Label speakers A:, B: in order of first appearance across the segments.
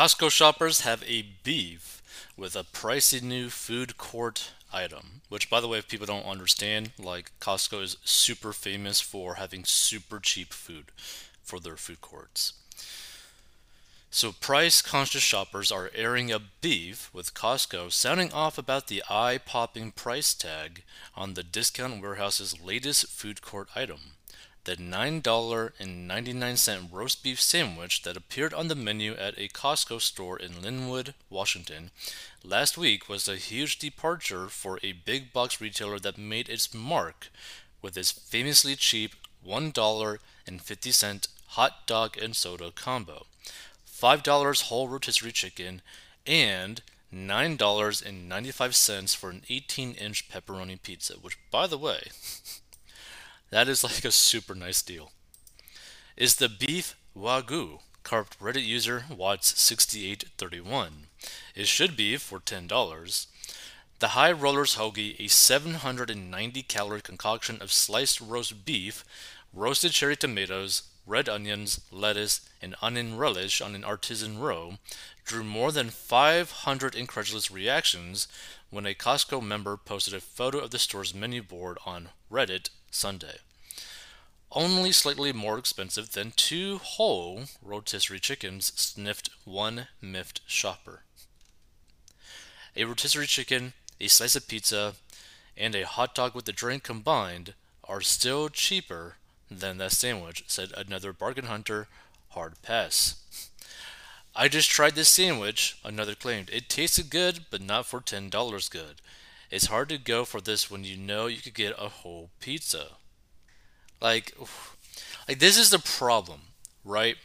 A: Costco shoppers have a beef with a pricey new food court item. Which, by the way, if people don't understand, like Costco is super famous for having super cheap food for their food courts. So, price conscious shoppers are airing a beef with Costco, sounding off about the eye popping price tag on the Discount Warehouse's latest food court item the $9.99 roast beef sandwich that appeared on the menu at a Costco store in Lynnwood, Washington, last week was a huge departure for a big box retailer that made its mark with its famously cheap $1.50 hot dog and soda combo, $5 whole rotisserie chicken, and $9.95 for an 18 inch pepperoni pizza, which, by the way, That is like a super nice deal. Is the beef Wagyu? Carped Reddit user Watts6831. It should be for $10. The High Rollers Hoagie, a 790 calorie concoction of sliced roast beef, roasted cherry tomatoes, red onions, lettuce, and onion relish on an artisan row, drew more than 500 incredulous reactions when a Costco member posted a photo of the store's menu board on Reddit Sunday. Only slightly more expensive than two whole rotisserie chickens sniffed one miffed shopper. A rotisserie chicken, a slice of pizza, and a hot dog with a drink combined are still cheaper than that sandwich, said another bargain hunter, hard pass. I just tried this sandwich, another claimed. It tasted good, but not for $10 good. It's hard to go for this when you know you could get a whole pizza. Like, like this is the problem, right?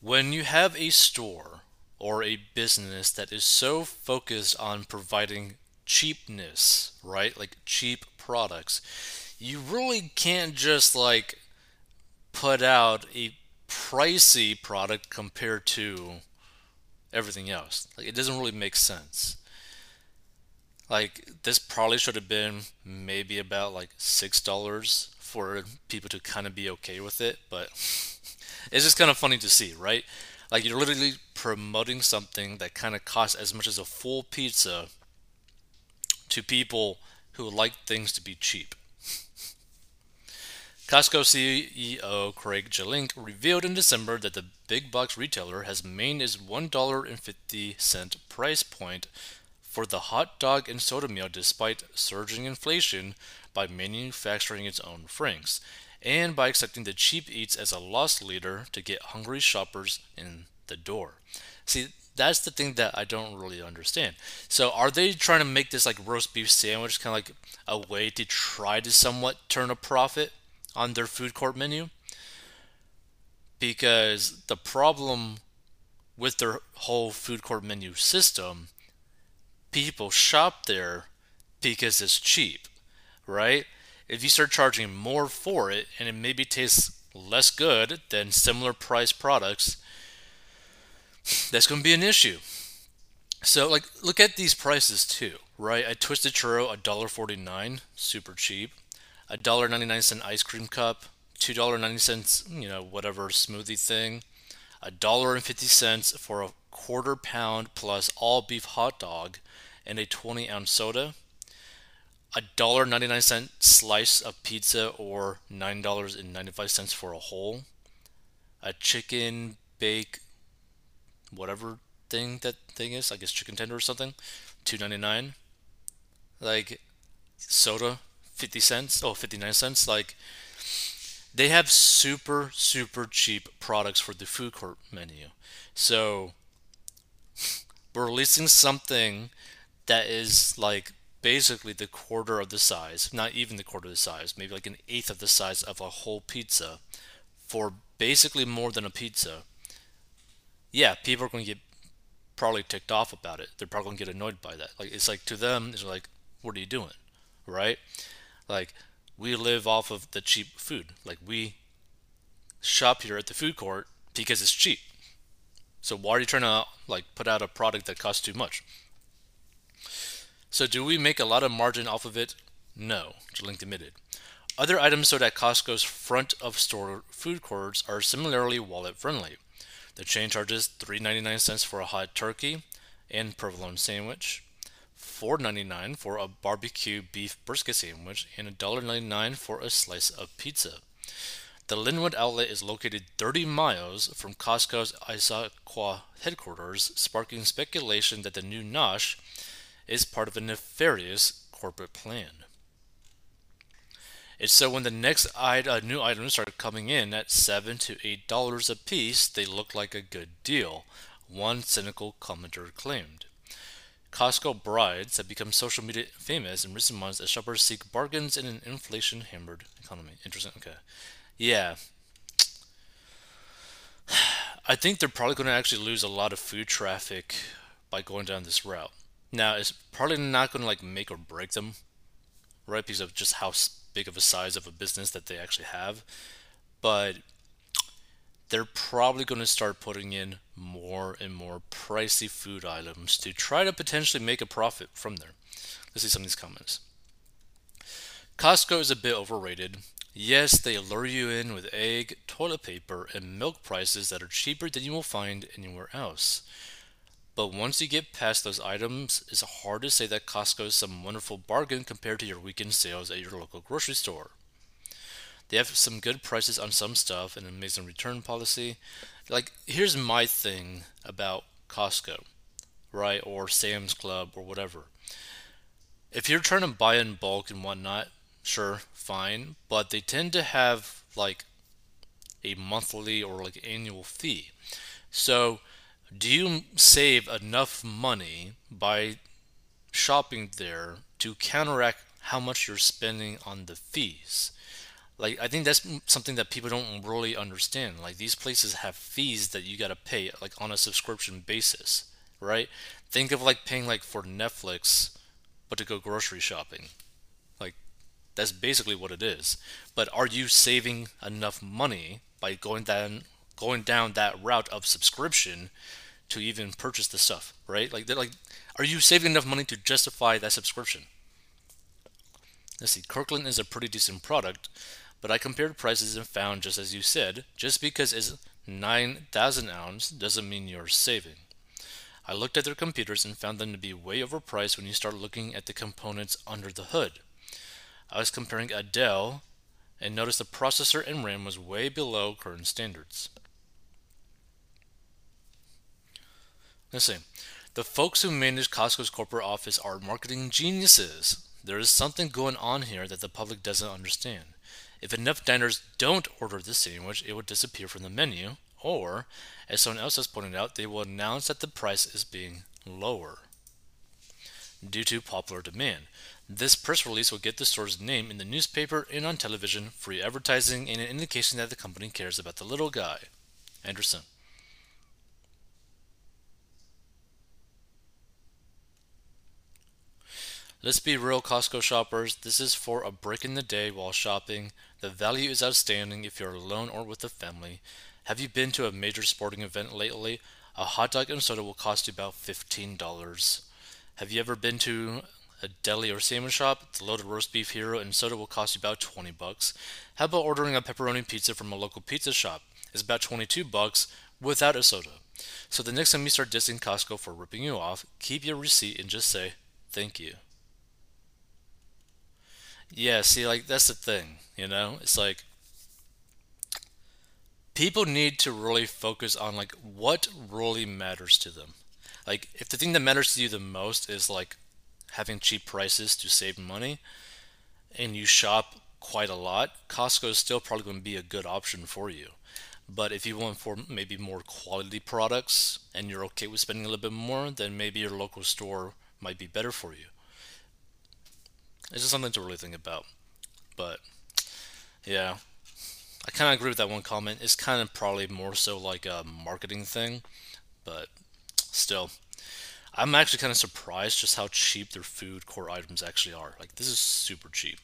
A: When you have a store or a business that is so focused on providing cheapness, right? Like cheap products, you really can't just like put out a pricey product compared to everything else. Like it doesn't really make sense. Like this probably should have been maybe about like six dollars for people to kind of be okay with it, but it's just kind of funny to see, right? Like you're literally promoting something that kind of costs as much as a full pizza to people who like things to be cheap. Costco CEO Craig Jelinek revealed in December that the big box retailer has maintained its $1.50 price point for the hot dog and soda meal despite surging inflation by manufacturing its own franks and by accepting the cheap eats as a loss leader to get hungry shoppers in the door. See, that's the thing that I don't really understand. So, are they trying to make this like roast beef sandwich kind of like a way to try to somewhat turn a profit on their food court menu? Because the problem with their whole food court menu system, people shop there because it's cheap right? If you start charging more for it and it maybe tastes less good than similar price products, that's going to be an issue. So, like, look at these prices too, right? A twisted churro, $1.49, super cheap. A dollar ninety-nine cent ice cream cup, two dollar ninety cents, you know, whatever smoothie thing. A dollar and fifty cents for a quarter pound plus all beef hot dog, and a twenty ounce soda a dollar ninety nine cent slice of pizza or nine dollars and ninety five cents for a whole, a chicken bake, whatever thing that thing is, I guess chicken tender or something, two ninety nine. Like soda, fifty cents. Oh, 59 cents. Like they have super super cheap products for the food court menu. So we're releasing something that is like basically the quarter of the size, not even the quarter of the size, maybe like an eighth of the size of a whole pizza for basically more than a pizza, yeah, people are going to get probably ticked off about it. They're probably going to get annoyed by that. Like it's like to them, it's like, what are you doing, right? Like we live off of the cheap food. Like we shop here at the food court because it's cheap. So why are you trying to like put out a product that costs too much? So do we make a lot of margin off of it? No, Jelinek admitted. Other items sold at Costco's front of store food courts are similarly wallet friendly. The chain charges $3.99 for a hot turkey and provolone sandwich, $4.99 for a barbecue beef brisket sandwich, and $1.99 for a slice of pizza. The Lynnwood outlet is located 30 miles from Costco's Issaquah headquarters, sparking speculation that the new Nosh is part of a nefarious corporate plan. It's so when the next uh, new items start coming in at seven to eight dollars a piece, they look like a good deal. One cynical commenter claimed. Costco brides have become social media famous in recent months as shoppers seek bargains in an inflation-hammered economy. Interesting. Okay, yeah. I think they're probably going to actually lose a lot of food traffic by going down this route. Now, it's probably not going to like make or break them, right? Because of just how big of a size of a business that they actually have. But they're probably going to start putting in more and more pricey food items to try to potentially make a profit from there. Let's see some of these comments. Costco is a bit overrated. Yes, they lure you in with egg, toilet paper, and milk prices that are cheaper than you will find anywhere else. But once you get past those items, it's hard to say that Costco is some wonderful bargain compared to your weekend sales at your local grocery store. They have some good prices on some stuff and an amazing return policy. Like, here's my thing about Costco, right? Or Sam's Club or whatever. If you're trying to buy in bulk and whatnot, sure, fine. But they tend to have like a monthly or like annual fee. So, do you save enough money by shopping there to counteract how much you're spending on the fees? Like I think that's something that people don't really understand. Like these places have fees that you got to pay like on a subscription basis, right? Think of like paying like for Netflix but to go grocery shopping. Like that's basically what it is. But are you saving enough money by going down going down that route of subscription to even purchase the stuff, right? Like, like, are you saving enough money to justify that subscription? Let's see, Kirkland is a pretty decent product, but I compared prices and found, just as you said, just because it's 9,000 ounce doesn't mean you're saving. I looked at their computers and found them to be way overpriced when you start looking at the components under the hood. I was comparing a Dell and noticed the processor and RAM was way below current standards. Let's see. The folks who manage Costco's corporate office are marketing geniuses. There is something going on here that the public doesn't understand. If enough diners don't order the sandwich, it will disappear from the menu, or, as someone else has pointed out, they will announce that the price is being lower due to popular demand. This press release will get the store's name in the newspaper and on television, free advertising, and an indication that the company cares about the little guy. Anderson. Let's be real, Costco shoppers. This is for a break in the day while shopping. The value is outstanding if you're alone or with a family. Have you been to a major sporting event lately? A hot dog and soda will cost you about $15. Have you ever been to a deli or sandwich shop? The loaded roast beef hero and soda will cost you about 20 bucks. How about ordering a pepperoni pizza from a local pizza shop? It's about 22 bucks without a soda. So the next time you start dissing Costco for ripping you off, keep your receipt and just say, thank you. Yeah, see, like that's the thing, you know. It's like people need to really focus on like what really matters to them. Like if the thing that matters to you the most is like having cheap prices to save money, and you shop quite a lot, Costco is still probably going to be a good option for you. But if you want for maybe more quality products and you're okay with spending a little bit more, then maybe your local store might be better for you. It's just something to really think about. But yeah, I kind of agree with that one comment. It's kind of probably more so like a marketing thing, but still. I'm actually kind of surprised just how cheap their food core items actually are. Like this is super cheap.